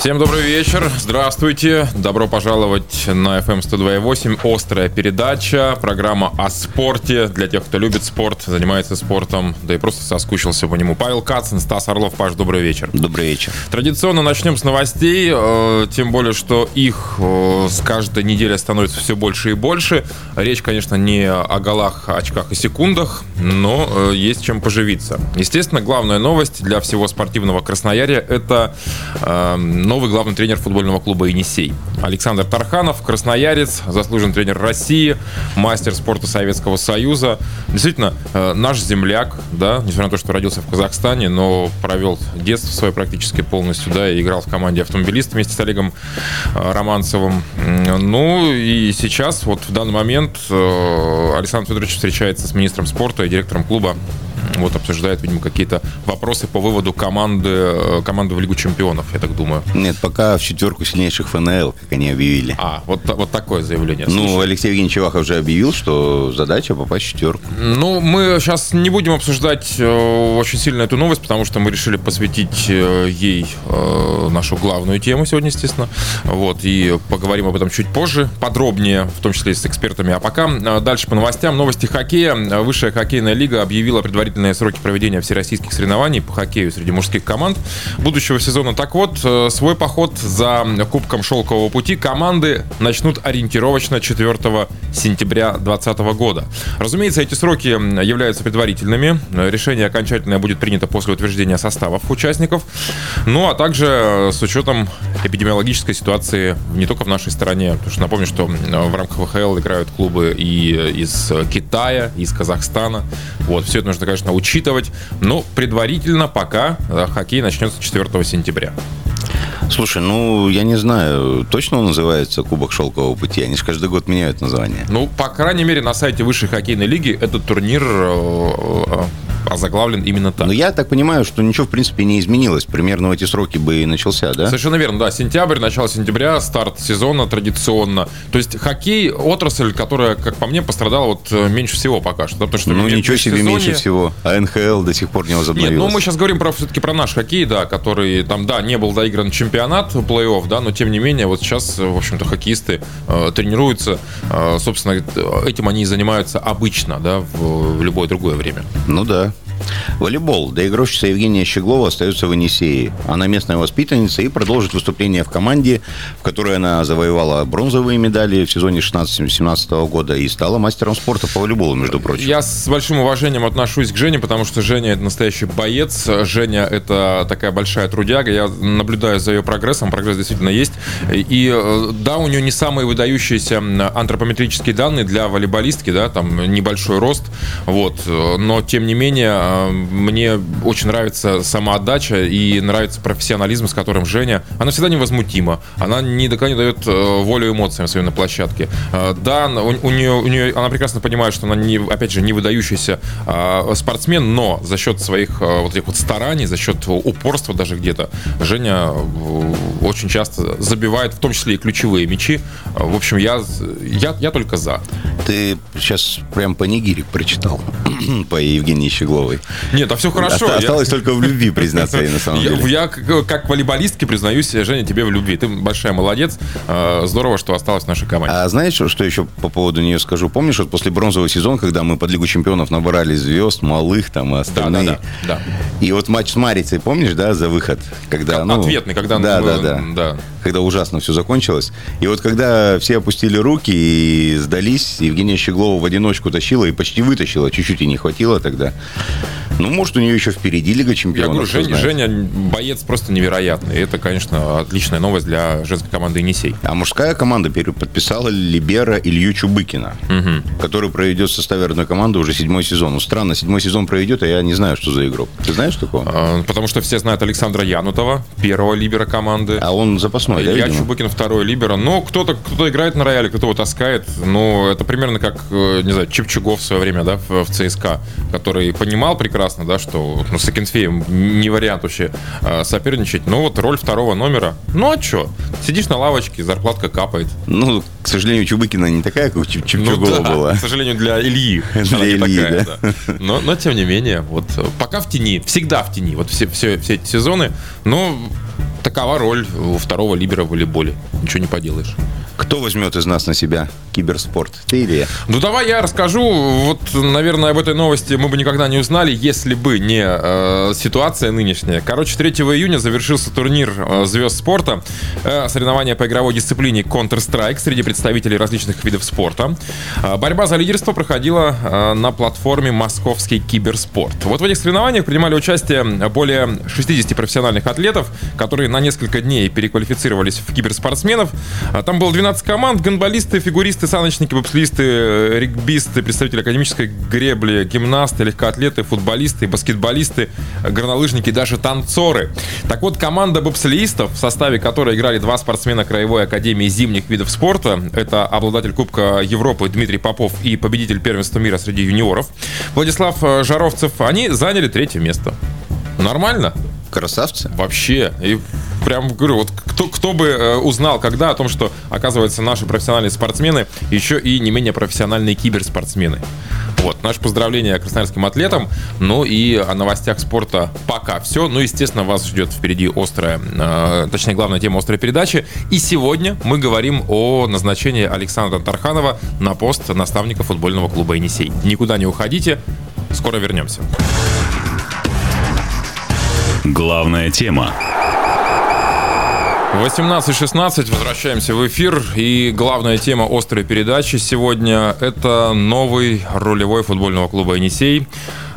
Всем добрый вечер, здравствуйте, добро пожаловать на FM 102.8, острая передача, программа о спорте для тех, кто любит спорт, занимается спортом, да и просто соскучился по нему. Павел Кацин, Стас Орлов, Паш, добрый вечер. Добрый вечер. Традиционно начнем с новостей, э, тем более, что их э, с каждой недели становится все больше и больше. Речь, конечно, не о голах, очках и секундах, но э, есть чем поживиться. Естественно, главная новость для всего спортивного Красноярья – это новый главный тренер футбольного клуба «Енисей». Александр Тарханов, красноярец, заслуженный тренер России, мастер спорта Советского Союза. Действительно, э, наш земляк, да, несмотря на то, что родился в Казахстане, но провел детство свое практически полностью, да, и играл в команде автомобилист вместе с Олегом э, Романцевым. Ну и сейчас, вот в данный момент, э, Александр Федорович встречается с министром спорта и директором клуба вот обсуждает, видимо, какие-то вопросы по выводу команды, э, команды в Лигу Чемпионов, я так думаю. Нет, пока в четверку сильнейших ФНЛ, как они объявили. А, вот, вот такое заявление. Ну, Слушай. Алексей Евгеньевич Чевахов уже объявил, что задача попасть в четверку. Ну, мы сейчас не будем обсуждать э, очень сильно эту новость, потому что мы решили посвятить э, ей э, нашу главную тему сегодня, естественно. Вот, и поговорим об этом чуть позже, подробнее, в том числе с экспертами. А пока э, дальше по новостям. Новости хоккея. Высшая хоккейная лига объявила предварительно предварительные сроки проведения всероссийских соревнований по хоккею среди мужских команд будущего сезона. Так вот, э, свой поход за Кубком Шелкового пути команды начнут ориентировочно 4 сентября 2020 года. Разумеется, эти сроки являются предварительными. Решение окончательное будет принято после утверждения составов участников. Ну, а также э, с учетом эпидемиологической ситуации не только в нашей стране. Потому что напомню, что в рамках ВХЛ играют клубы и из Китая, и из Казахстана. Вот, все это нужно, конечно, учитывать. Но предварительно пока э, хоккей начнется 4 сентября. Слушай, ну, я не знаю, точно он называется Кубок Шелкового пути? Они же каждый год меняют название. Ну, по крайней мере, на сайте Высшей хоккейной лиги этот турнир э, э, озаглавлен именно так. Но я так понимаю, что ничего, в принципе, не изменилось. Примерно в эти сроки бы и начался, да? Совершенно верно, да. Сентябрь, начало сентября, старт сезона традиционно. То есть хоккей – отрасль, которая, как по мне, пострадала вот э, меньше всего пока что. Потому что ну, ничего себе сезоне... меньше всего. А НХЛ до сих пор не возобновилась. Нет, ну мы сейчас говорим про, все-таки про наш хоккей, да, который там, да, не был доигран чемпионат, плей-офф, да, но тем не менее, вот сейчас, в общем-то, хоккеисты э, тренируются. Э, собственно, этим они и занимаются обычно, да, в, в любое другое время. Ну да. Волейбол. Доигровщица Евгения Щеглова остается в Енисее. Она местная воспитанница и продолжит выступление в команде, в которой она завоевала бронзовые медали в сезоне 16-17 года и стала мастером спорта по волейболу, между прочим. Я с большим уважением отношусь к Жене, потому что Женя – это настоящий боец. Женя – это такая большая трудяга. Я наблюдаю за ее прогрессом. Прогресс действительно есть. И э, да, у нее не самые выдающиеся антропометрические данные для волейболистки, да, там небольшой рост. Вот. Но, тем не менее, мне очень нравится самоотдача и нравится профессионализм, с которым Женя, она всегда невозмутима, она ни до конца не дает э, волю эмоциям своим на площадке. Э, да, у, у, нее, у нее, она прекрасно понимает, что она, не, опять же, не выдающийся а, спортсмен, но за счет своих э, вот этих вот стараний, за счет упорства даже где-то, Женя очень часто забивает, в том числе и ключевые мячи. В общем, я, я, я только за. Ты сейчас прям по нигире прочитал по Евгении Щегловой. Нет, а все хорошо. Осталось я... только в любви признаться на самом деле. Я, как волейболистке признаюсь, Женя, тебе в любви. Ты большая молодец. А, здорово, что осталась в нашей команде. А знаешь, что еще по поводу нее скажу? Помнишь, вот после бронзового сезона, когда мы под Лигу чемпионов набрали звезд, малых там и остальные? Да, да, да. И вот матч с Марицей, помнишь, да, за выход? Когда, ну, Ответный, когда... Да, да, да, да. Когда ужасно все закончилось. И вот когда все опустили руки и сдались, Евгения Щеглова в одиночку тащила и почти вытащила. Чуть-чуть и не хватило тогда. Ну, может, у нее еще впереди Лига Чемпионов. Я говорю, Женя, Женя боец просто невероятный. Это, конечно, отличная новость для женской команды «Енисей». А мужская команда подписала Либера Илью Чубыкина, угу. который проведет в составе родной команды уже седьмой сезон. Ну, странно, седьмой сезон проведет, а я не знаю, что за игрок. Ты знаешь такого? А, потому что все знают Александра Янутова, первого либера команды. А он запасной, Илья да, Чубыкин, второй либера. Но кто-то кто играет на рояле, кто его таскает. Ну, это примерно как, э, не знаю, Чепчугов в свое время, да, в, в ЦСКА, который понимал прекрасно, да, что ну, с Акинфеем не вариант вообще э, соперничать. Но вот роль второго номера, ну а что? Сидишь на лавочке, зарплатка капает. Ну, к сожалению, Чубыкина не такая, как у Чуп ну, да, была. К сожалению, для Ильи. Для Ильи, такая, да. да. Но, но, тем не менее, вот пока в тени, всегда в тени, вот все, все, все эти сезоны, но такова роль второго либера в волейболе. Ничего не поделаешь. Кто возьмет из нас на себя киберспорт? Ты или я? Ну, давай я расскажу. Вот, наверное, об этой новости мы бы никогда не узнали, если бы не э, ситуация нынешняя. Короче, 3 июня завершился турнир э, звезд спорта. Э, соревнования по игровой дисциплине Counter-Strike среди представителей различных видов спорта. Э, борьба за лидерство проходила э, на платформе «Московский киберспорт». Вот в этих соревнованиях принимали участие более 60 профессиональных атлетов, которые на несколько дней переквалифицировались в киберспортсменов. А там было 12 12 команд, гонболисты, фигуристы, саночники, бобслисты, регбисты, представители академической гребли, гимнасты, легкоатлеты, футболисты, баскетболисты, горнолыжники, даже танцоры. Так вот, команда бобслеистов, в составе которой играли два спортсмена Краевой Академии зимних видов спорта, это обладатель Кубка Европы Дмитрий Попов и победитель первенства мира среди юниоров, Владислав Жаровцев, они заняли третье место. Нормально? Красавцы. Вообще. И прям говорю, вот кто, кто бы э, узнал когда о том, что, оказывается, наши профессиональные спортсмены еще и не менее профессиональные киберспортсмены. Вот, наше поздравление красноярским атлетам. Ну и о новостях спорта пока все. Ну, естественно, вас ждет впереди острая, э, точнее, главная тема острой передачи. И сегодня мы говорим о назначении Александра Тарханова на пост наставника футбольного клуба «Енисей». Никуда не уходите, скоро вернемся. Главная тема. 18.16, возвращаемся в эфир. И главная тема острой передачи сегодня – это новый рулевой футбольного клуба «Енисей»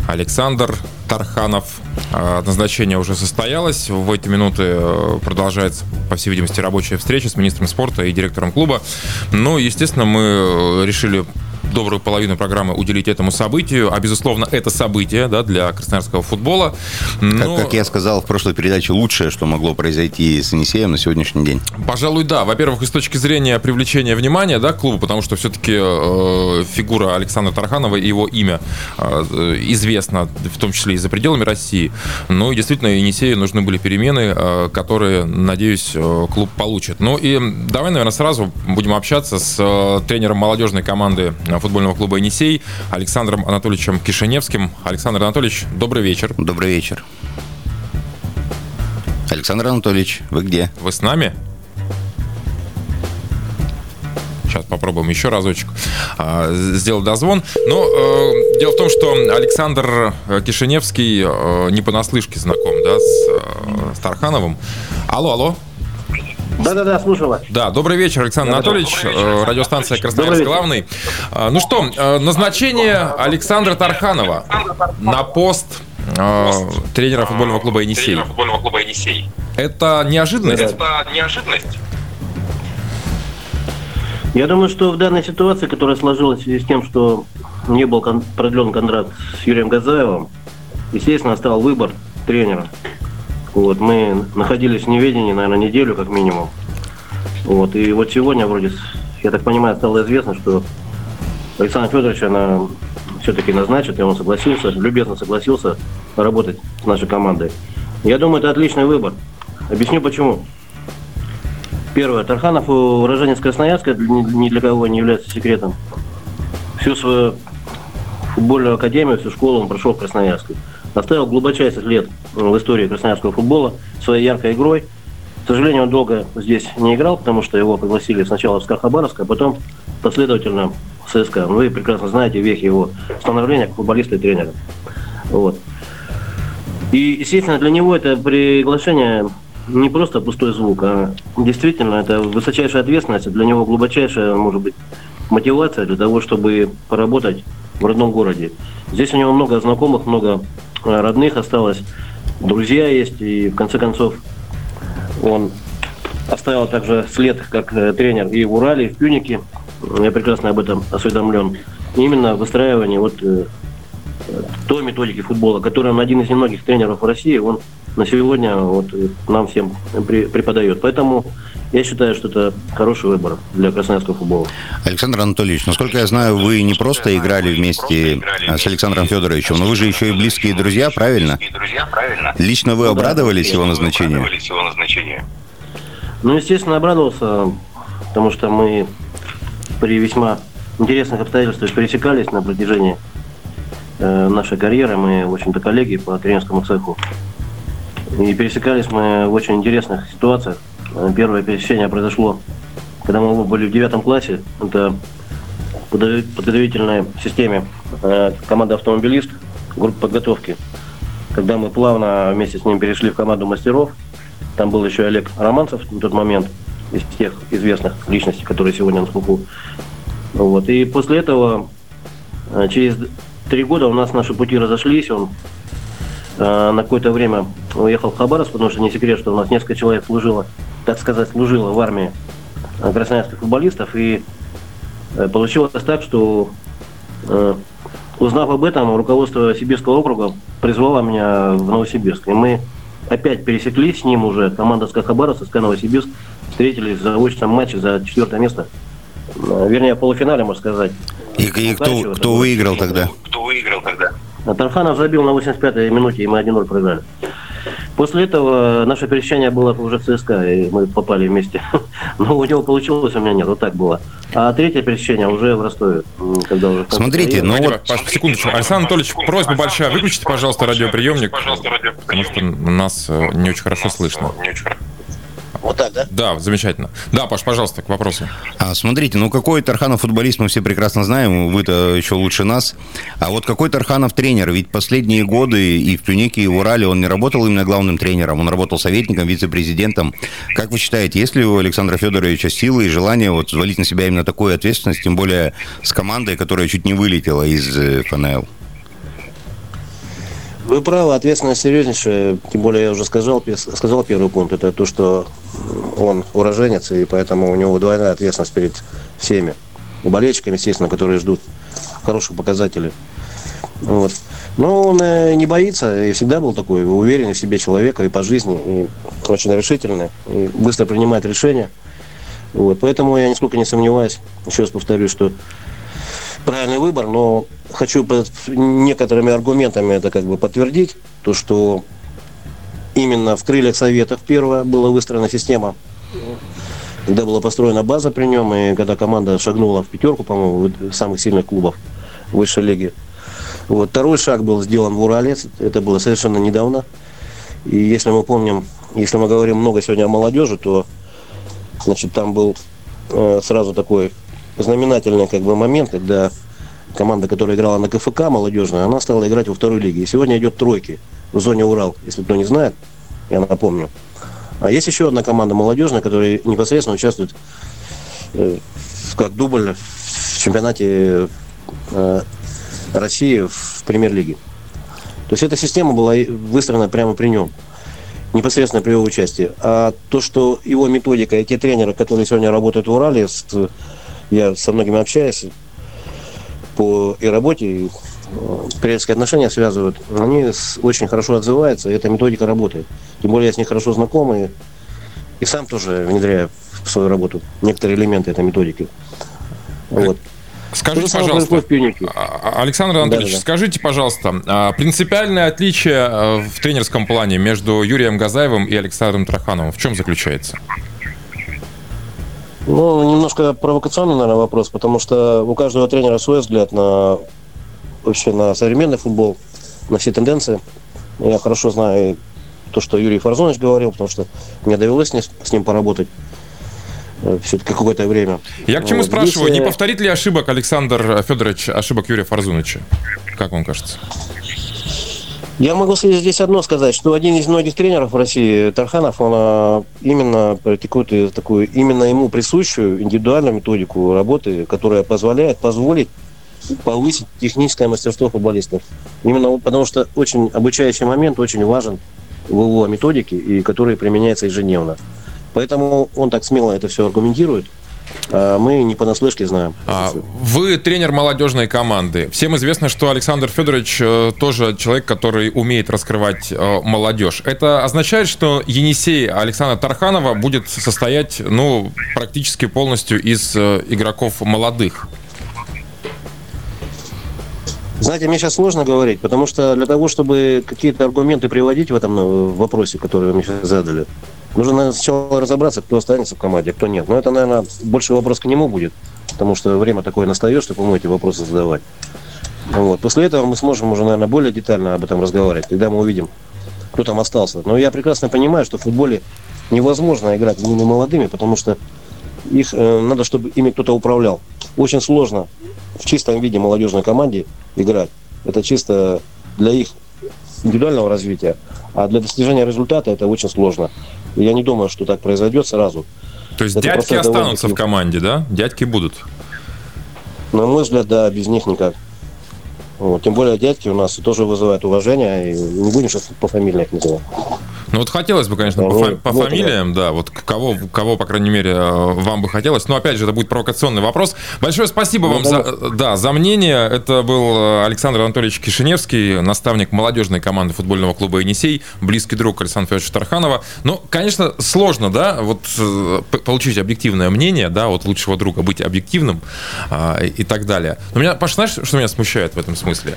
Александр Тарханов. А, назначение уже состоялось. В эти минуты э, продолжается, по всей видимости, рабочая встреча с министром спорта и директором клуба. Ну, естественно, мы э, решили добрую половину программы уделить этому событию. А, безусловно, это событие да, для красноярского футбола. Но... Как, как я сказал в прошлой передаче, лучшее, что могло произойти с Енисеем на сегодняшний день. Пожалуй, да. Во-первых, и с точки зрения привлечения внимания да, к клубу, потому что все-таки э, фигура Александра Тарханова и его имя э, известно, в том числе и за пределами России. Ну и действительно, Енисею нужны были перемены, э, которые, надеюсь, э, клуб получит. Ну и давай, наверное, сразу будем общаться с э, тренером молодежной команды футбольного клуба «Енисей» Александром Анатольевичем Кишиневским. Александр Анатольевич, добрый вечер. Добрый вечер. Александр Анатольевич, вы где? Вы с нами? Сейчас попробуем еще разочек а, сделать дозвон. Но э, дело в том, что Александр Кишиневский э, не понаслышке знаком да, с, э, с Тархановым. Алло, алло. Да-да-да, слушаю вас. Да, добрый вечер, Александр да, Анатольевич, добрый вечер. Э, радиостанция Красноярск главный. А, ну что, э, назначение Александра Тарханова на пост э, тренера футбольного клуба «Енисей». футбольного клуба «Енисей». Это неожиданность? Это неожиданность? Я думаю, что в данной ситуации, которая сложилась в связи с тем, что не был продлен контракт с Юрием Газаевым, естественно, стал выбор тренера. Вот, мы находились в неведении, наверное, неделю как минимум. Вот, и вот сегодня вроде, я так понимаю, стало известно, что Александр Федорович она все-таки назначит, и он согласился, любезно согласился работать с нашей командой. Я думаю, это отличный выбор. Объясню почему. Первое. Тарханов, уроженец Красноярска, ни для кого не является секретом. Всю свою футбольную академию, всю школу он прошел в Красноярске оставил глубочайший след в истории красноярского футбола своей яркой игрой. К сожалению, он долго здесь не играл, потому что его пригласили сначала в СКА Хабаровск, а потом последовательно в ЦСКА. Вы прекрасно знаете вехи его становления как футболиста и тренера. Вот. И, естественно, для него это приглашение не просто пустой звук, а действительно это высочайшая ответственность, для него глубочайшая, может быть, мотивация для того, чтобы поработать в родном городе. Здесь у него много знакомых, много родных осталось, друзья есть, и в конце концов он оставил также след как э, тренер и в Урале, и в Пюнике. Я прекрасно об этом осведомлен. Именно в выстраивании вот э, той методики футбола, которую он один из немногих тренеров в России, он на сегодня вот нам всем преподает. Поэтому я считаю, что это хороший выбор для красноярского футбола. Александр Анатольевич, насколько я знаю, вы не просто играли вместе с Александром Федоровичем, но вы же еще и близкие друзья, правильно? Лично вы обрадовались его назначению? Ну, естественно, обрадовался, потому что мы при весьма интересных обстоятельствах пересекались на протяжении э, нашей карьеры. Мы, в общем-то, коллеги по тренерскому цеху. И пересекались мы в очень интересных ситуациях. Э, первое пересечение произошло, когда мы были в девятом классе. Это подготовительной системе э, команда «Автомобилист», группа подготовки. Когда мы плавно вместе с ним перешли в команду мастеров, там был еще Олег Романцев на тот момент, из тех известных личностей, которые сегодня на слуху. Вот. И после этого, э, через три года у нас наши пути разошлись. Он на какое-то время уехал в Хабаровск, потому что не секрет, что у нас несколько человек служило, так сказать, служило в армии э, красноярских футболистов. И получилось так, что узнав об этом, руководство Сибирского округа призвало меня в Новосибирск. И мы опять пересеклись с ним уже, команда СКА Хабаровск, СКА Новосибирск, встретились в заочном матче за четвертое место Э, вернее, полуфинале, можно сказать. И, и кто, кто выиграл тогда? Кто выиграл тогда? Тарханов забил на 85-й минуте, и мы 1-0 проиграли. После этого наше пересечение было уже в ЦСКА, и мы попали вместе. Но у него получилось, у меня нет, вот так было. А третье пересечение уже в Ростове. Когда уже Смотрите, ну вот... Секундочку, Александр Анатольевич, просьба большая, выключите, пожалуйста, радиоприемник, потому что нас э, не очень хорошо слышно. Не очень хорошо. Вот так, да? Да, замечательно. Да, Паш, пожалуйста, к вопросу. А, смотрите, ну какой Тарханов футболист, мы все прекрасно знаем, вы-то еще лучше нас. А вот какой Тарханов тренер? Ведь последние годы и в Пюнике, и в Урале он не работал именно главным тренером, он работал советником, вице-президентом. Как вы считаете, есть ли у Александра Федоровича силы и желание вот взвалить на себя именно такую ответственность, тем более с командой, которая чуть не вылетела из э, ФНЛ? Вы правы, ответственность серьезнейшая. Тем более я уже сказал, сказал первый пункт. Это то, что он уроженец, и поэтому у него двойная ответственность перед всеми. Болельщиками, естественно, которые ждут хороших показателей. Вот. Но он э, не боится и всегда был такой уверенный в себе человек и по жизни, и очень решительный, и быстро принимает решения. Вот. Поэтому я нисколько не сомневаюсь, еще раз повторю, что правильный выбор, но хочу под некоторыми аргументами это как бы подтвердить, то что именно в крыльях Советов первая была выстроена система, когда была построена база при нем, и когда команда шагнула в пятерку, по-моему, самых сильных клубов высшей лиги. Вот. Второй шаг был сделан в Урале, это было совершенно недавно. И если мы помним, если мы говорим много сегодня о молодежи, то значит, там был э, сразу такой знаменательный как бы, момент, когда команда, которая играла на КФК молодежная, она стала играть во второй лиге. И сегодня идет тройки в зоне Урал, если кто не знает, я напомню. А есть еще одна команда молодежная, которая непосредственно участвует э, как дубль в чемпионате э, России в премьер-лиге. То есть эта система была выстроена прямо при нем, непосредственно при его участии. А то, что его методика и те тренеры, которые сегодня работают в Урале, с, я со многими общаюсь, по и работе, и э, приятельские отношения связывают, они очень хорошо отзываются, и эта методика работает. Тем более я с ней хорошо знаком, и, и сам тоже внедряю в свою работу некоторые элементы этой методики. Вот. Скажите, пожалуйста, а, а, Александр Анатольевич, да, да. скажите, пожалуйста, а, принципиальное отличие в тренерском плане между Юрием Газаевым и Александром Трахановым в чем заключается? Ну, немножко провокационный, наверное, вопрос, потому что у каждого тренера свой взгляд на вообще на современный футбол, на все тенденции. Я хорошо знаю то, что Юрий Фарзонович говорил, потому что мне довелось с ним, с ним поработать э, все-таки какое-то время. Я к чему вот. спрашиваю, Здесь... не повторит ли ошибок Александр Федорович ошибок Юрия Фарзуновича? Как вам кажется? Я могу здесь одно сказать, что один из многих тренеров в России, Тарханов, он а, именно практикует такую, именно ему присущую индивидуальную методику работы, которая позволяет, позволить повысить техническое мастерство футболистов. Именно потому что очень обучающий момент очень важен в его методике, и который применяется ежедневно. Поэтому он так смело это все аргументирует. А мы не понаслышке знаем. А, вы тренер молодежной команды. Всем известно, что Александр Федорович э, тоже человек, который умеет раскрывать э, молодежь. Это означает, что Енисей Александра Тарханова будет состоять ну, практически полностью из э, игроков молодых. Знаете, мне сейчас сложно говорить, потому что для того, чтобы какие-то аргументы приводить в этом вопросе, который вы мне сейчас задали, нужно наверное, сначала разобраться, кто останется в команде, а кто нет. Но это, наверное, больше вопрос к нему будет, потому что время такое настает, чтобы ему эти вопросы задавать. Вот. После этого мы сможем уже, наверное, более детально об этом разговаривать, когда мы увидим, кто там остался. Но я прекрасно понимаю, что в футболе невозможно играть с ними молодыми, потому что их э, надо, чтобы ими кто-то управлял. Очень сложно в чистом виде молодежной команде играть. Это чисто для их индивидуального развития. А для достижения результата это очень сложно. Я не думаю, что так произойдет сразу. То есть это дядьки останутся в команде, да? Дядьки будут? На мой взгляд, да, без них никак. Вот. Тем более дядьки у нас тоже вызывают уважение. И не будем сейчас по фамилиям называть. Ну вот хотелось бы, конечно, по, фа- по фамилиям, да, вот кого, кого, по крайней мере, э, вам бы хотелось. Но опять же, это будет провокационный вопрос. Большое спасибо ну, вам за, да, за мнение. Это был э, Александр Анатольевич Кишиневский, наставник молодежной команды футбольного клуба «Енисей», близкий друг Александра Федоровича Тарханова. Ну, конечно, сложно, да, вот э, получить объективное мнение, да, вот лучшего друга, быть объективным а, и так далее. Но меня, Паша, знаешь, что меня смущает в этом смысле?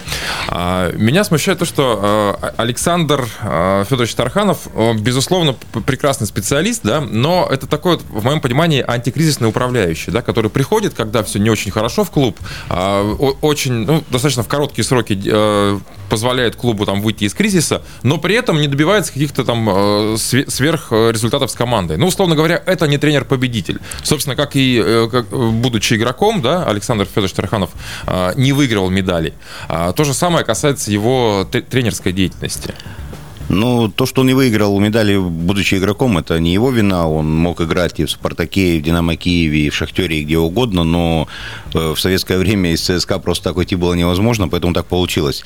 А, меня смущает то, что а, Александр а, Федорович Тарханов безусловно, прекрасный специалист, да, но это такой, в моем понимании, антикризисный управляющий, да, который приходит, когда все не очень хорошо в клуб, а, очень, ну, достаточно в короткие сроки э, позволяет клубу там выйти из кризиса, но при этом не добивается каких-то там э, сверх результатов с командой. Ну, условно говоря, это не тренер-победитель. Собственно, как и э, как, будучи игроком, да, Александр Федорович Тарханов не выигрывал медалей. А, то же самое касается его тренерской деятельности. Ну, то, что он не выиграл медали, будучи игроком, это не его вина. Он мог играть и в «Спартаке», и в «Динамо Киеве», и в «Шахтере», и где угодно, но э, в советское время из ЦСКА просто так уйти было невозможно, поэтому так получилось.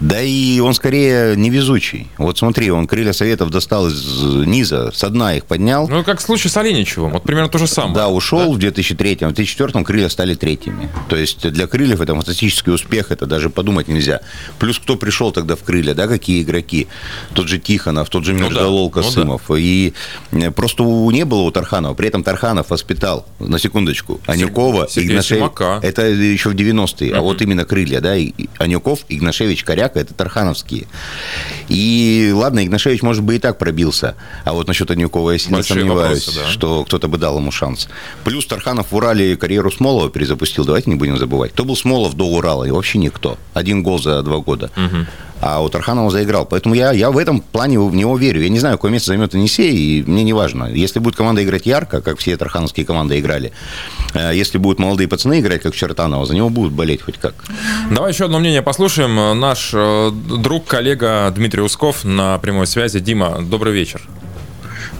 Да и он скорее невезучий. Вот смотри, он крылья Советов достал из низа, с дна их поднял. Ну, как в случае с Оленичевым, вот примерно то же самое. Да, ушел да? в 2003 в 2004 крылья стали третьими. То есть для крыльев это фантастический успех, это даже подумать нельзя. Плюс кто пришел тогда в крылья, да, какие игроки? Тот же Тихонов, тот же Мирдалол ну, да. Косымов. Ну, да. И э, просто не было у Тарханова. При этом Тарханов воспитал, на секундочку, Анюкова, Игнашевич. Это еще в 90-е. Uh-huh. А вот именно крылья, да, Анюков, Игнашевич, Коряка, это тархановские. И ладно, Игнашевич, может быть, и так пробился. А вот насчет Анюкова я сильно Большие сомневаюсь, вопросы, да. что кто-то бы дал ему шанс. Плюс Тарханов в Урале карьеру Смолова перезапустил. Давайте не будем забывать. Кто был Смолов до Урала? И вообще никто. Один гол за два года. Uh-huh а у Тарханова заиграл. Поэтому я, я в этом плане в него верю. Я не знаю, какое место займет Енисей, и мне не важно. Если будет команда играть ярко, как все тархановские команды играли, э, если будут молодые пацаны играть, как Чертанова, за него будут болеть хоть как. Давай еще одно мнение послушаем. Наш э, друг, коллега Дмитрий Усков на прямой связи. Дима, добрый вечер.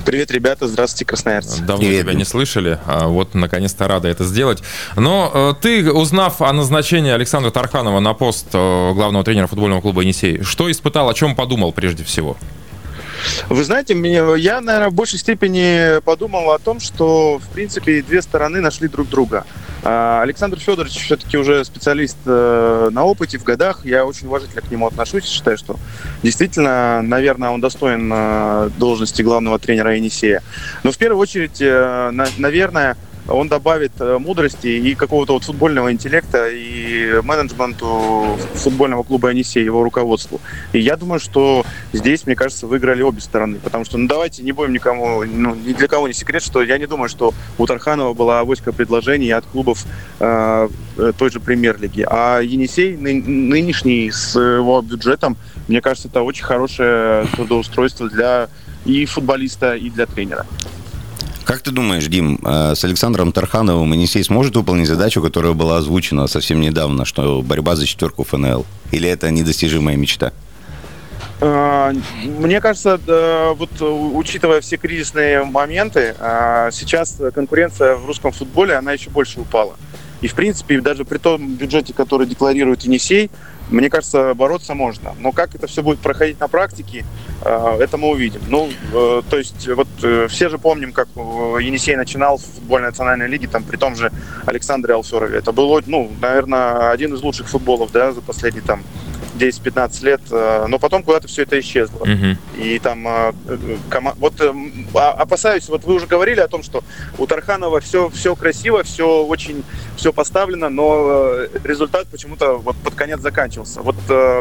Привет, ребята, здравствуйте, красноярцы. Давно Привет. тебя не слышали, а вот наконец-то рада это сделать. Но э, ты, узнав о назначении Александра Тарханова на пост э, главного тренера футбольного клуба «Енисей», что испытал, о чем подумал прежде всего? Вы знаете, я, наверное, в большей степени подумал о том, что, в принципе, две стороны нашли друг друга. А, Александр Федорович все-таки уже специалист э, на опыте, в годах. Я очень уважительно к нему отношусь. Считаю, что действительно, наверное, он достоин э, должности главного тренера Енисея. Но в первую очередь, э, наверное, он добавит э, мудрости и какого-то вот футбольного интеллекта и менеджменту футбольного клуба «Анисей», его руководству. И я думаю, что здесь, мне кажется, выиграли обе стороны. Потому что, ну, давайте не будем никому, ну, ни для кого не секрет, что я не думаю, что у Тарханова была авоська предложений от клубов э, э той же премьер-лиги. А «Енисей» ны- нынешний с его бюджетом, мне кажется, это очень хорошее трудоустройство для и футболиста, и для тренера. Как ты думаешь, Дим, э, с Александром Тархановым Енисей сможет выполнить задачу, которая была озвучена совсем недавно, что борьба за четверку ФНЛ? Или это недостижимая мечта? Э, мне кажется, вот учитывая все кризисные моменты, э, сейчас конкуренция в русском футболе, она еще больше упала. И, в принципе, даже при том бюджете, который декларирует Енисей, мне кажется, бороться можно. Но как это все будет проходить на практике, э, это мы увидим. Ну, э, то есть, вот э, все же помним, как э, Енисей начинал в футбольной национальной лиге, там, при том же Александре Алферове. Это был, ну, наверное, один из лучших футболов, да, за последние там 10-15 лет, э, но потом куда-то все это исчезло. Мгм. И там, э, кома- вот э, а- опасаюсь, вот вы уже говорили о том, что у Тарханова все, все красиво, все очень, все поставлено, но результат почему-то вот под конец заканчивался. Вот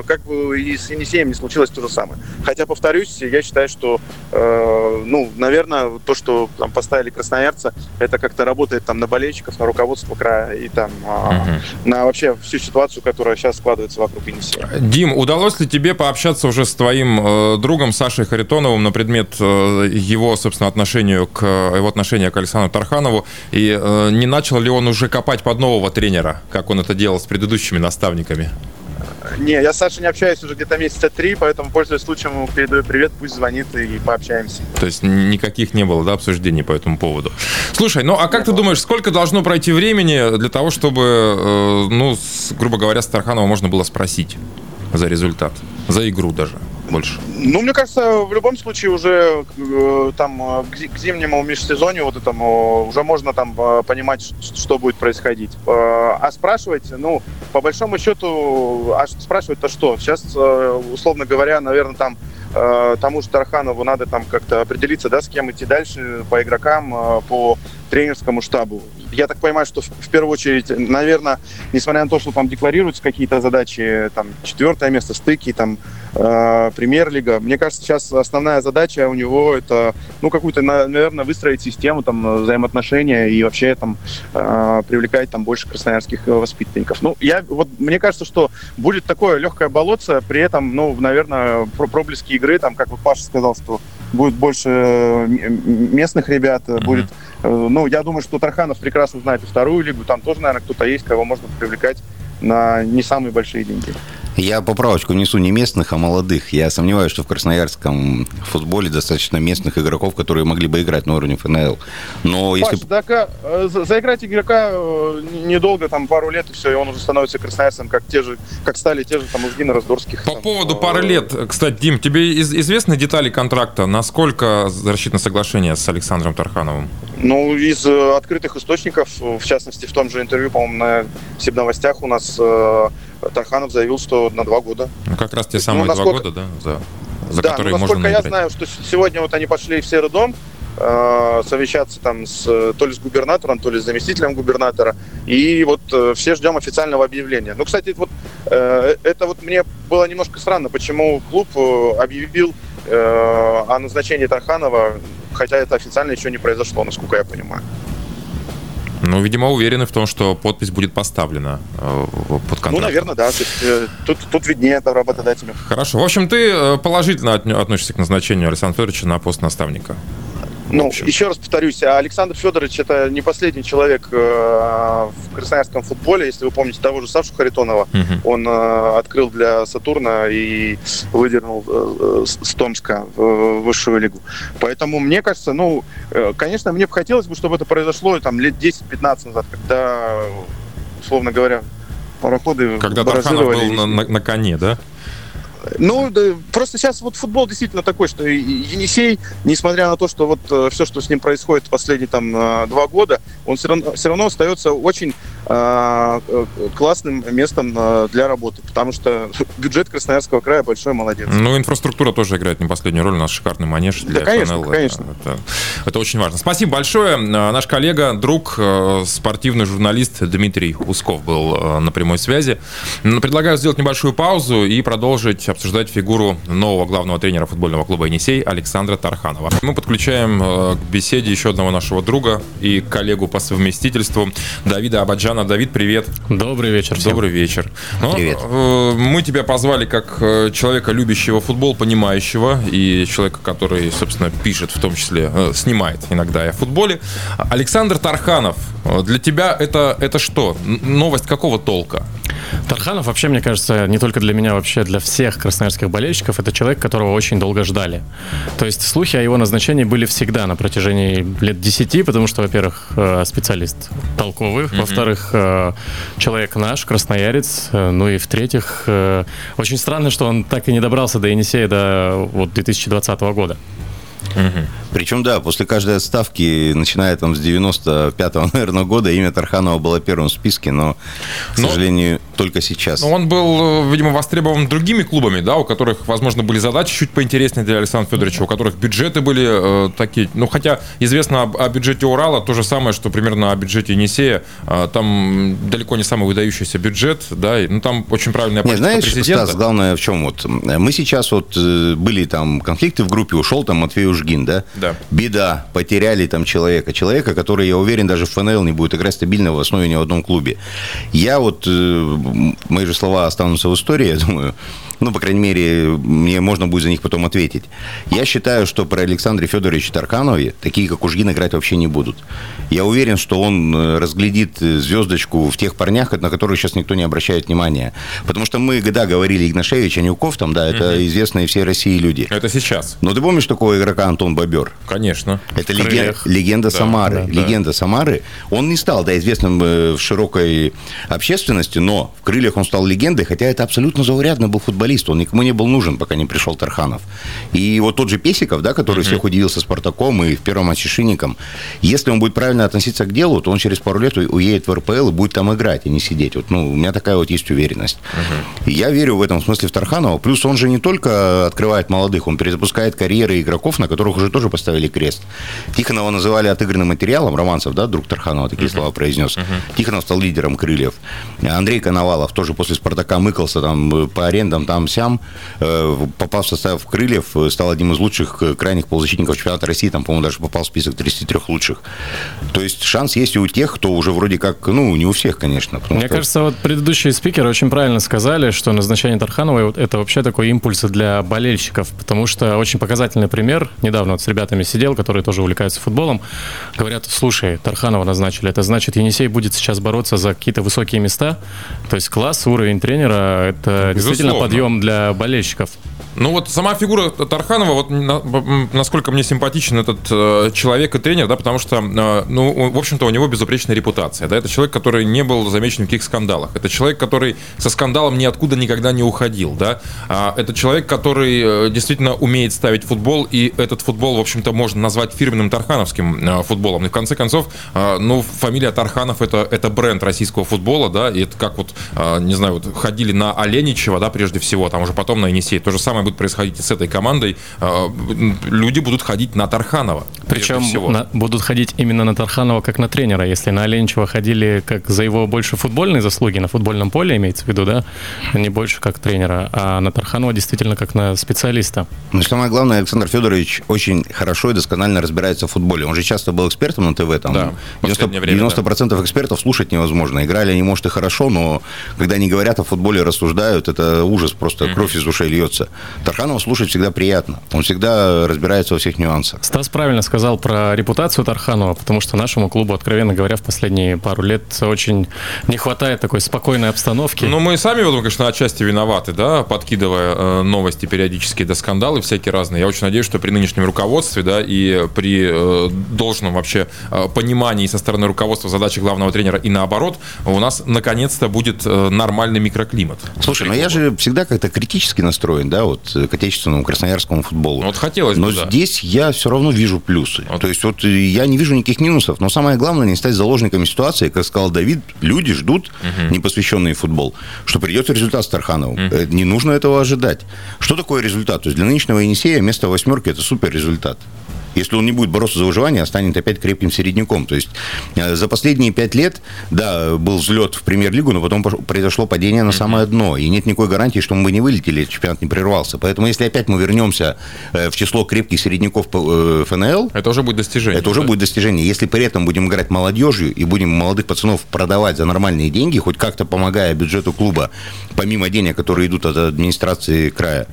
как бы и с Енисеем не случилось то же самое. Хотя, повторюсь, я считаю, что, ну, наверное, то, что там поставили красноярца, это как-то работает там на болельщиков, на руководство края и там Мгм. на вообще всю ситуацию, которая сейчас складывается вокруг Енисея. Дим, удалось ли тебе пообщаться уже с твоим э, другом Сашей Харитоновым на предмет э, его, собственно, отношению к его отношения к Александру Тарханову? И э, не начал ли он уже копать под нового тренера, как он это делал с предыдущими наставниками? Не, я с Сашей не общаюсь уже где-то месяца три, поэтому, пользуясь случаем, ему передаю привет, пусть звонит и пообщаемся. То есть никаких не было, да, обсуждений по этому поводу. Слушай, ну а как ты думаешь, сколько должно пройти времени для того, чтобы, э, ну, с- грубо говоря, с Тарханова можно было спросить за результат, за игру даже больше? Ну, мне кажется, в любом случае уже э, там э, к, зи- к зимнему межсезонью вот этому уже можно там э, понимать, что будет происходить. А спрашивать, ну, по большому счету, а спрашивать-то что? Сейчас, условно говоря, наверное, там тому же Тарханову надо там как-то определиться, да, с кем идти дальше по игрокам, по тренерскому штабу. Я так понимаю, что в, первую очередь, наверное, несмотря на то, что там декларируются какие-то задачи, там четвертое место, стыки, там э, премьер-лига, мне кажется, сейчас основная задача у него это, ну, какую-то, на- наверное, выстроить систему там взаимоотношения и вообще там э, привлекать там больше красноярских воспитанников. Ну, я вот мне кажется, что будет такое легкое болотце, при этом, ну, наверное, про проблески игры, там, как вот Паша сказал, что будет больше э, местных ребят, Мгм. будет Ну, я думаю, что Тарханов прекрасно знает и вторую лигу. Там тоже, наверное, кто-то есть, кого можно привлекать на не самые большие деньги. Я поправочку несу не местных, а молодых. Я сомневаюсь, что в красноярском футболе достаточно местных игроков, которые могли бы играть на уровне ФНЛ. Но если... Паш, так, а, э, за- заиграть игрока э, недолго, там пару лет, и все, и он уже становится красноярцем, как те же, как стали те же там Узгина Раздорских. По там, поводу э, пары лет, кстати, Дим, тебе из- известны детали контракта? Насколько рассчитано соглашение с Александром Тархановым? Ну, из э, открытых источников, в частности, в том же интервью, по-моему, на Сибновостях у нас э, Тарханов заявил, что на два года. Ну, как раз те самые два насколько- года, да, за, за да, которые ну, можно насколько я наиграть. знаю, что сегодня вот они пошли в Серый дом э, совещаться там с, то ли с губернатором, то ли с заместителем губернатора. И вот э, все ждем официального объявления. Ну, кстати, вот э, это вот мне было немножко странно, почему клуб объявил о назначении Тарханова, хотя это официально еще не произошло, насколько я понимаю. Ну, видимо, уверены в том, что подпись будет поставлена э, под контракт. Ну, наверное, да. Э, тут, тут виднее это работодателю. Хорошо. В общем, ты э, положительно относишься к назначению Александра Федоровича на пост наставника. Ну, еще раз повторюсь, а Александр Федорович это не последний человек э, в красноярском футболе. Если вы помните того же Сашу Харитонова, Мгм. он э, открыл для Сатурна и выдернул э, с с Томска в высшую лигу. Поэтому мне кажется, ну, э, конечно, мне бы хотелось бы, чтобы это произошло там лет 10-15 назад, когда, условно говоря, пароходы Когда Тарханов был на, на- на коне, да? Ну, да, просто сейчас вот футбол действительно такой, что Енисей, несмотря на то, что вот все, что с ним происходит последние там э, два года, он все равно, все равно остается очень э, э, классным местом э, для работы, потому что бюджет Красноярского края большой, молодец. Ну, инфраструктура тоже играет не последнюю роль. У нас шикарный манеж для Да, конечно, ФНЛ. Конечно. Это, это очень важно. Спасибо большое. Наш коллега, друг, э, спортивный журналист Дмитрий Усков был э, на прямой связи. Предлагаю сделать небольшую паузу и продолжить обсуждать фигуру нового главного тренера футбольного клуба «Енисей» Александра Тарханова. Мы подключаем э, к беседе еще одного нашего друга и коллегу по совместительству Давида Абаджана. Давид, привет. Добрый вечер всем. Добрый вечер. Ну, Привет. э, Мы тебя позвали как э, человека, любящего футбол, понимающего, и человека, который, собственно, пишет, в том числе, снимает иногда и о футболе. Александр Тарханов, для тебя это, это что? Новость какого толка? Тарханов вообще, мне кажется, не только для меня, вообще для всех красноярских болельщиков, это человек, которого очень долго ждали. То есть слухи о его назначении были всегда на протяжении лет 10, потому что, во-первых, э, специалист толковый, mm-hmm. во-вторых, э, человек наш, красноярец, э, ну и в-третьих, очень странно, что он так и не добрался до Енисея до вот, 2020 года. Угу. Причем, да, после каждой отставки, начиная там с 95-го, наверное, года, имя Тарханова было первым в списке, но, к но, сожалению, только сейчас. Но он был, видимо, востребован другими клубами, да, у которых, возможно, были задачи чуть поинтереснее для Александра Федоровича, у которых бюджеты были э, такие. Ну, хотя известно об, о бюджете Урала то же самое, что примерно о бюджете Енисея. Э, там далеко не самый выдающийся бюджет, да, ну, там очень правильная политика не, знаешь, президента. Стас, главное в чем вот? Мы сейчас вот э, были там конфликты в группе, ушел там Матвей Ужгин, да? Да. Беда, потеряли там человека. Человека, который, я уверен, даже в ФНЛ не будет играть стабильно в основе ни в одном клубе. Я вот, э, мои же слова останутся в истории, я думаю ну, по крайней мере, мне можно будет за них потом ответить. Я считаю, что про Александра Федоровича Тарканове такие, как Ужгин, играть вообще не будут. Я уверен, что он э, разглядит э, звездочку в тех парнях, на которых сейчас никто не обращает внимания. Потому что мы, да, говорили Игнашевич, Анюков, там, да, это угу. известные всей России люди. Это сейчас. Но ты помнишь такого игрока Антон Бобер? Конечно. Это леген, легенда да, Самары. Да, легенда да. Самары. Он не стал, да, известным э, в широкой общественности, но в крыльях он стал легендой, хотя это абсолютно заурядный был футболист футболист, он никому не был нужен, пока не пришел Тарханов. И вот тот же Песиков, да, который mm-hmm. всех удивился Спартаком и в первом матче Шинником, если он будет правильно относиться к делу, то он через пару лет уедет в РПЛ и будет там играть, а не сидеть. Вот, ну, у меня такая вот есть уверенность. Mm-hmm. И я верю в этом смысле в Тарханова. Плюс он же не только открывает молодых, он перезапускает карьеры игроков, на которых уже тоже поставили крест. Тихонова называли отыгранным материалом, Романцев, да, друг Тарханова такие mm-hmm. слова произнес. Mm-hmm. Тихонов стал лидером крыльев. Андрей Коновалов тоже после Спартака мыкался там по арендам, там там-сям, э, попал в состав Крыльев, э, стал одним из лучших э, крайних полузащитников чемпионата России, там, по-моему, даже попал в список 33 лучших. То есть шанс есть и у тех, кто уже вроде как, ну, не у всех, конечно. Мне что... кажется, вот предыдущие спикеры очень правильно сказали, что назначение Тархановой это вообще такой импульс для болельщиков, потому что очень показательный пример. Недавно вот с ребятами сидел, которые тоже увлекаются футболом. Говорят, слушай, Тарханова назначили, это значит, Енисей будет сейчас бороться за какие-то высокие места. То есть класс, уровень тренера, это Безусловно. действительно подъем прием для болельщиков. Ну вот сама фигура Тарханова, вот на, насколько мне симпатичен этот э, человек и тренер, да, потому что, э, ну, в общем-то, у него безупречная репутация, да, это человек, который не был замечен в каких скандалах, это человек, который со скандалом ниоткуда никогда не уходил, да, а, это человек, который э, действительно умеет ставить футбол, и этот футбол, в общем-то, можно назвать фирменным тархановским э, футболом, и в конце концов, э, ну, фамилия Тарханов это, это бренд российского футбола, да, и это как вот, э, не знаю, вот ходили на Оленичева, да, прежде всего, там уже потом на Енисей, то же самое будет происходить и с этой командой, а, люди будут ходить на Тарханова. Причем на, будут ходить именно на Тарханова как на тренера. Если на Оленчева ходили как за его больше футбольные заслуги, на футбольном поле имеется в виду, да, не больше как тренера, а на Тарханова действительно как на специалиста. Ну, самое главное, Александр Федорович очень хорошо и досконально разбирается в футболе. Он же часто был экспертом на ТВ, там да, 90%, время, 90% да. экспертов слушать невозможно. Играли они, может, и хорошо, но когда они говорят о футболе, рассуждают, это ужас, просто mm-hmm. кровь из ушей льется. Тарханова слушать всегда приятно. Он всегда разбирается во всех нюансах. Стас правильно сказал про репутацию Тарханова, потому что нашему клубу, откровенно говоря, в последние пару лет очень не хватает такой спокойной обстановки. Ну, мы сами в этом, конечно, отчасти виноваты, да, подкидывая э, новости периодически до скандалы всякие разные. Я очень надеюсь, что при нынешнем руководстве, да, и при э, должном вообще э, понимании со стороны руководства задачи главного тренера и наоборот, у нас наконец-то будет э, нормальный микроклимат. Слушай, но я же всегда как-то критически настроен, да, вот к отечественному красноярскому футболу. Ну, вот хотелось бы, Но да. здесь я все равно вижу плюсы. Вот. То есть вот я не вижу никаких минусов. Но самое главное не стать заложниками ситуации, как сказал Давид, люди ждут, угу. непосвященные футбол, что придет результат с Тархановым. Угу. Не нужно этого ожидать. Что такое результат? То есть для нынешнего Енисея место восьмерки – это супер результат. Если он не будет бороться за выживание, а станет опять крепким середняком. То есть э, за последние пять лет, да, был взлет в премьер-лигу, но потом произошло падение на самое дно. И нет никакой гарантии, что мы бы не вылетели, чемпионат не прервался. Поэтому если опять мы вернемся э, в число крепких середняков э, ФНЛ... Это уже будет достижение. Это уже будет достижение. Если при этом будем играть молодежью и будем молодых пацанов продавать за нормальные деньги, хоть как-то помогая бюджету клуба, помимо денег, которые идут от администрации края,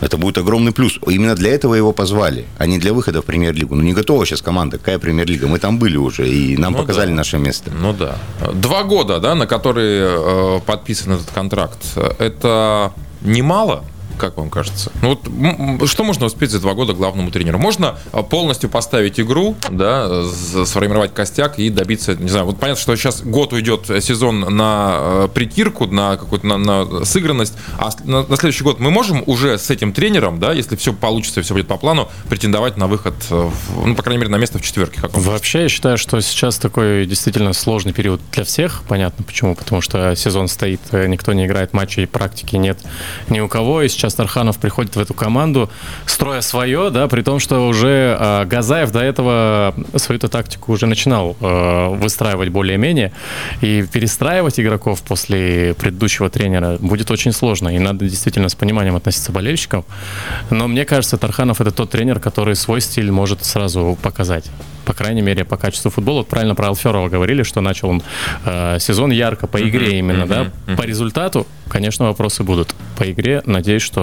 это будет огромный плюс. Именно для этого его позвали, а не для выхода в премьер-лигу. Ну, не готова сейчас команда, какая премьер-лига. Мы там были уже, и нам Ну показали да. наше место. Ну да. Два года, да, на которые э, подписан этот контракт. Это немало, как вам кажется? Ну вот что можно успеть за два года главному тренеру? Можно э, полностью поставить игру, да, сформировать костяк и добиться, не знаю, вот понятно, что сейчас год уйдет сезон на э, притирку, на какую-то на, на сыгранность, а на, на следующий год мы можем уже с этим тренером, да, если все получится, все будет по плану, претендовать на выход, э, в- ну, по крайней мере, на место в четверке. Как? Вообще, я считаю, что сейчас такой действительно сложный период для всех. Понятно почему. Потому что сезон стоит, э, никто не играет матчей, практики нет ни у кого. И сейчас Тарханов приходит в эту команду, строя свое, да, при том, что уже э, Газаев до этого свою-то тактику уже начинал э, выстраивать более-менее. И перестраивать игроков после предыдущего тренера будет очень сложно. И надо действительно с пониманием относиться к болельщикам. Но мне кажется, Тарханов это тот тренер, который свой стиль может сразу показать. По крайней мере, по качеству футбола. Вот правильно про Алферова говорили, что начал он э, сезон ярко, по игре именно, да. По результату, конечно, вопросы будут. По игре, надеюсь, что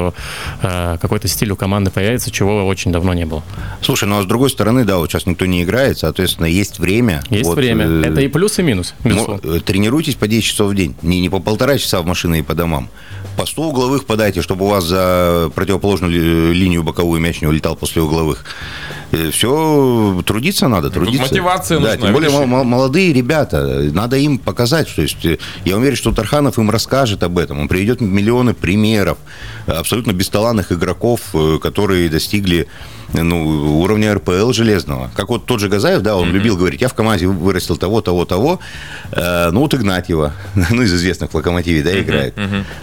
э, какой-то стиль у команды появится, чего очень давно не было. Слушай, ну а с другой стороны, да, вот сейчас никто не играет, соответственно, есть время. Есть Вот, время. э, Это и плюс, и минус, безусловно. Мо- э, Тренируйтесь по 10 часов в день. Не, не по полтора часа в машины и по домам. По 100 угловых подайте, чтобы у вас за противоположную ли- линию боковую мяч не улетал после угловых. Все, трудиться надо, трудиться. мотивация да, нужна, тем более видишь? мо- мо- молодые ребята, надо им показать. То есть, э, я уверен, что Тарханов им расскажет об этом. Он приведет миллионы примеров абсолютно бесталанных игроков, э, которые достигли ну, уровня РПЛ железного. Как вот тот же Газаев, да, он любил говорить, я в команде вырастил того, того, того. Э, ну, вот Игнатьева, ну, из известных в «Локомотиве», да, играет.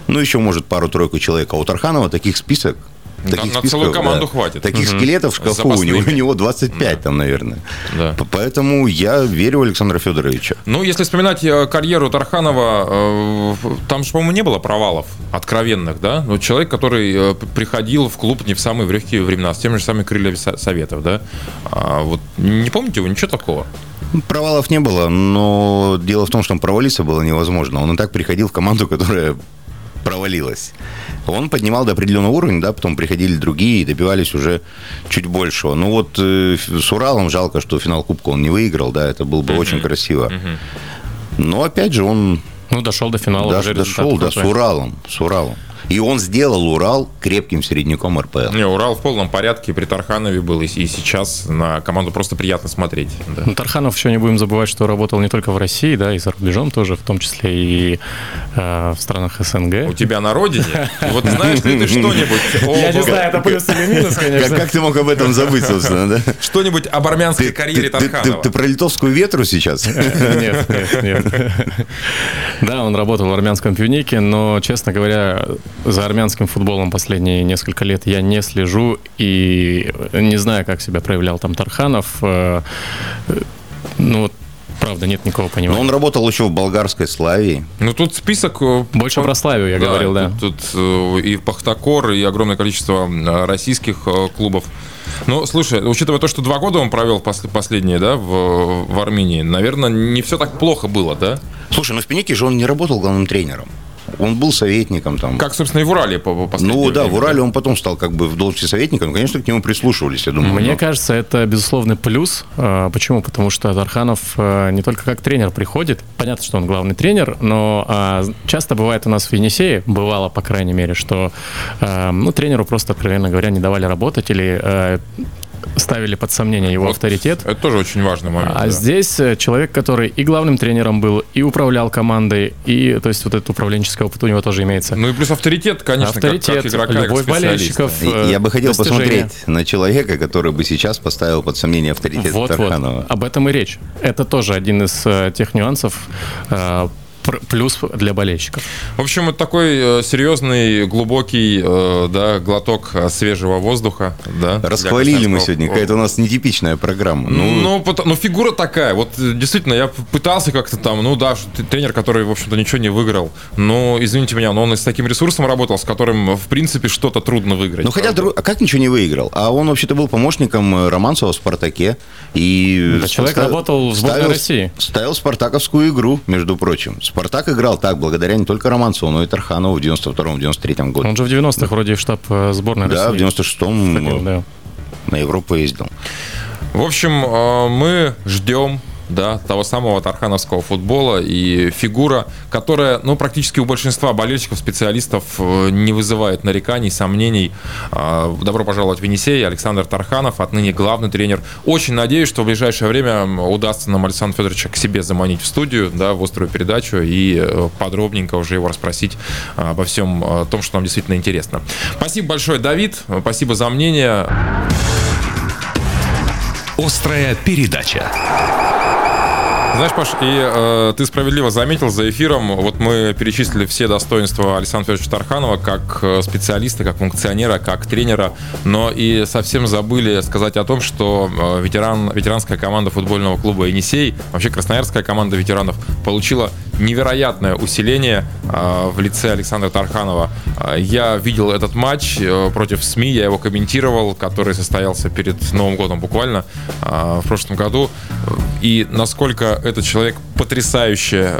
Ну, еще, может, пару-тройку человек. А у Тарханова таких список таких на списков, целую команду да, хватит. Таких Мгм. скелетов в шкафу у него, у него 25 там, наверное. Да. Поэтому я верю в Александра Федоровича. Ну, если вспоминать э, карьеру Тарханова, э, там же, по-моему, не было провалов откровенных, да? Ну, человек, который э, приходил в клуб не в самые легкие времена, с теми же самыми крыльями со- советов, да? А вот не помните вы ничего такого? Провалов не было, но дело в том, что провалиться было невозможно. Он и так приходил в команду, которая провалилась. Он поднимал до определенного уровня, да, потом приходили другие и добивались уже чуть большего. Ну вот э, с Уралом жалко, что финал Кубка он не выиграл, да, это было бы очень красиво. Но опять же он Ну, дошел до финала. даже дошел, да, с. Уралом, с Уралом. И он сделал Урал крепким середняком РПЛ. Не, Урал в полном порядке при Тарханове был, и, сейчас на команду просто приятно смотреть. да. Ну, Тарханов еще не будем забывать, что работал не только в России, да, и за рубежом тоже, в том числе и э, в странах У СНГ. тебя на родине? Вот знаешь ли ты что-нибудь Я не знаю, это плюс или минус, конечно. как ты мог об этом забыть, собственно, да? что-нибудь об армянской карьере Тарханова? ты про литовскую ветру сейчас? Нет, нет, нет. Да, он работал в армянском пивнике, но, честно говоря, за армянским футболом последние несколько лет я не слежу и не знаю, как себя проявлял там Тарханов. Э, Ну, вот, правда, нет никакого Но понимания. он работал еще в болгарской Славии. Ну, тут список... э, Больше про Славию я говорил, да. Тут, тут, э, и Пахтакор, и огромное количество российских клубов. Ну, слушай, учитывая то, что два года он провел пос- последние, да, в, в Армении, наверное, не все так плохо было, да? Слушай, ну в Пенике же он не работал главным тренером. Он был советником там. Как, собственно, и в Урале по, Ну да, время, в Урале он потом стал как бы в должности советника, но, конечно, к нему прислушивались, я думаю. Мне но- кажется, это безусловный плюс. А, Почему? Потому что Тарханов а, не только как тренер приходит, понятно, что он главный тренер, но а, часто бывает у нас в Енисее, бывало, по крайней мере, что а, ну, тренеру просто, откровенно говоря, не давали работать или а, ставили под сомнение его Вот авторитет. Это тоже очень важный момент. А да. здесь э, человек, который и главным тренером был, и управлял командой, и, то есть, вот этот управленческий опыт у него тоже имеется. Ну и плюс авторитет, конечно, как- Авторитет, как, игрока, как любовь специалиста. болельщиков. И- э, Я бы хотел достижения. посмотреть на человека, который бы сейчас поставил под сомнение авторитет Вот, Тарханова. вот. Об этом и речь. Это тоже один из э, тех нюансов, э, плюс для болельщиков. В общем, это такой э, серьезный, глубокий э, да, глоток э, свежего воздуха. Да, Расхвалили мы сегодня, какая-то у нас нетипичная программа. Ну, Ну, пот- ну, фигура такая. Вот действительно, я пытался как-то там, ну да, тренер, который, в общем-то, ничего не выиграл. Но, извините меня, но он и с таким ресурсом работал, с которым, в принципе, что-то трудно выиграть. ну хотя, а как ничего не выиграл? А он вообще-то был помощником Романцева в «Спартаке». И Да, человек работал в сборной ставил- России. Ставил спартаковскую игру, между прочим. «Спартак» играл так, благодаря не только Романцеву, но и Тарханову в 92-93 году. Он же в 90-х вроде в штаб э, сборной Да, в России 96-м ходил, да. на Европу ездил. В общем, э, мы ждем да, того самого тархановского футбола и фигура, которая, ну, практически у большинства болельщиков, специалистов э, не вызывает нареканий, сомнений. А, добро пожаловать в Енисей, Александр Тарханов, отныне главный тренер. Очень надеюсь, что в ближайшее время удастся нам Александра Федоровича к себе заманить в студию, да, в острую передачу и э, подробненько уже его расспросить обо всем э, том, что нам действительно интересно. Спасибо большое, Давид, спасибо за мнение. Острая передача. Знаешь, Паш, и э, ты справедливо заметил за эфиром, вот мы перечислили все достоинства Александра Федоровича Тарханова как э, специалиста, как функционера, как тренера, но и совсем забыли сказать о том, что э, ветеран, ветеранская команда футбольного клуба «Енисей», вообще красноярская команда ветеранов, получила невероятное усиление э, в лице Александра Тарханова. Э, я видел этот матч э, против СМИ, я его комментировал, который состоялся перед Новым годом буквально в прошлом году. И насколько этот человек потрясающе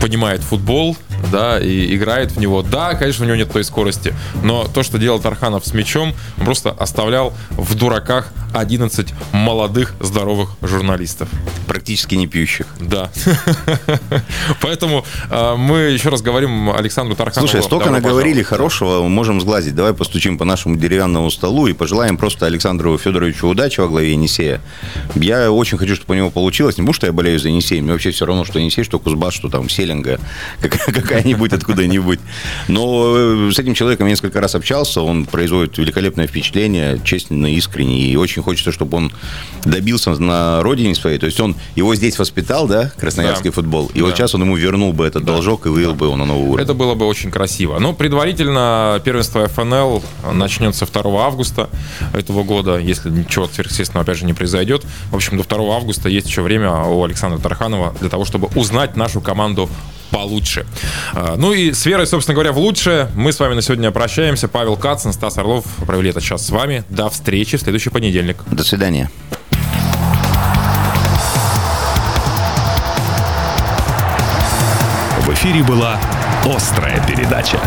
понимает футбол, да, и играет в него. Да, конечно, у него нет той скорости, но то, что делал Тарханов с мячом, он просто оставлял в дураках 11 молодых, здоровых журналистов. Практически не пьющих. Да. Поэтому э, мы еще раз говорим Александру Тарханову. Слушай, столько наговорили хорошего, можем сглазить. Давай постучим по нашему деревянному столу и пожелаем просто Александру Федоровичу удачи во главе Енисея. Я очень хочу, чтобы у него получилось. Не потому, что я болею за Енисей. Мне вообще все равно, что Енисей, что Кузбасс, что там Селинга какая-нибудь откуда-нибудь. Но э, с этим человеком я несколько раз общался. Он производит великолепное впечатление, честно, искренне. И очень хочется, чтобы он добился на родине своей. То есть он его здесь воспитал, да, красноярский да. футбол. И да. вот сейчас он ему вернул бы этот да. должок и вывел да. бы его на новый уровень. Это было бы очень красиво. Но предварительно первенство ФНЛ начнется 2 августа этого года, если ничего сверхъестественного, опять же, не произойдет. В общем, до 2 августа есть еще время у Александра Тарханова для того, чтобы узнать нашу команду получше. А, ну и с верой, собственно говоря, в лучшее мы с вами на сегодня прощаемся. Павел Кацин, Стас Орлов провели этот час с вами. До встречи в следующий понедельник. До свидания. В эфире была «Острая передача».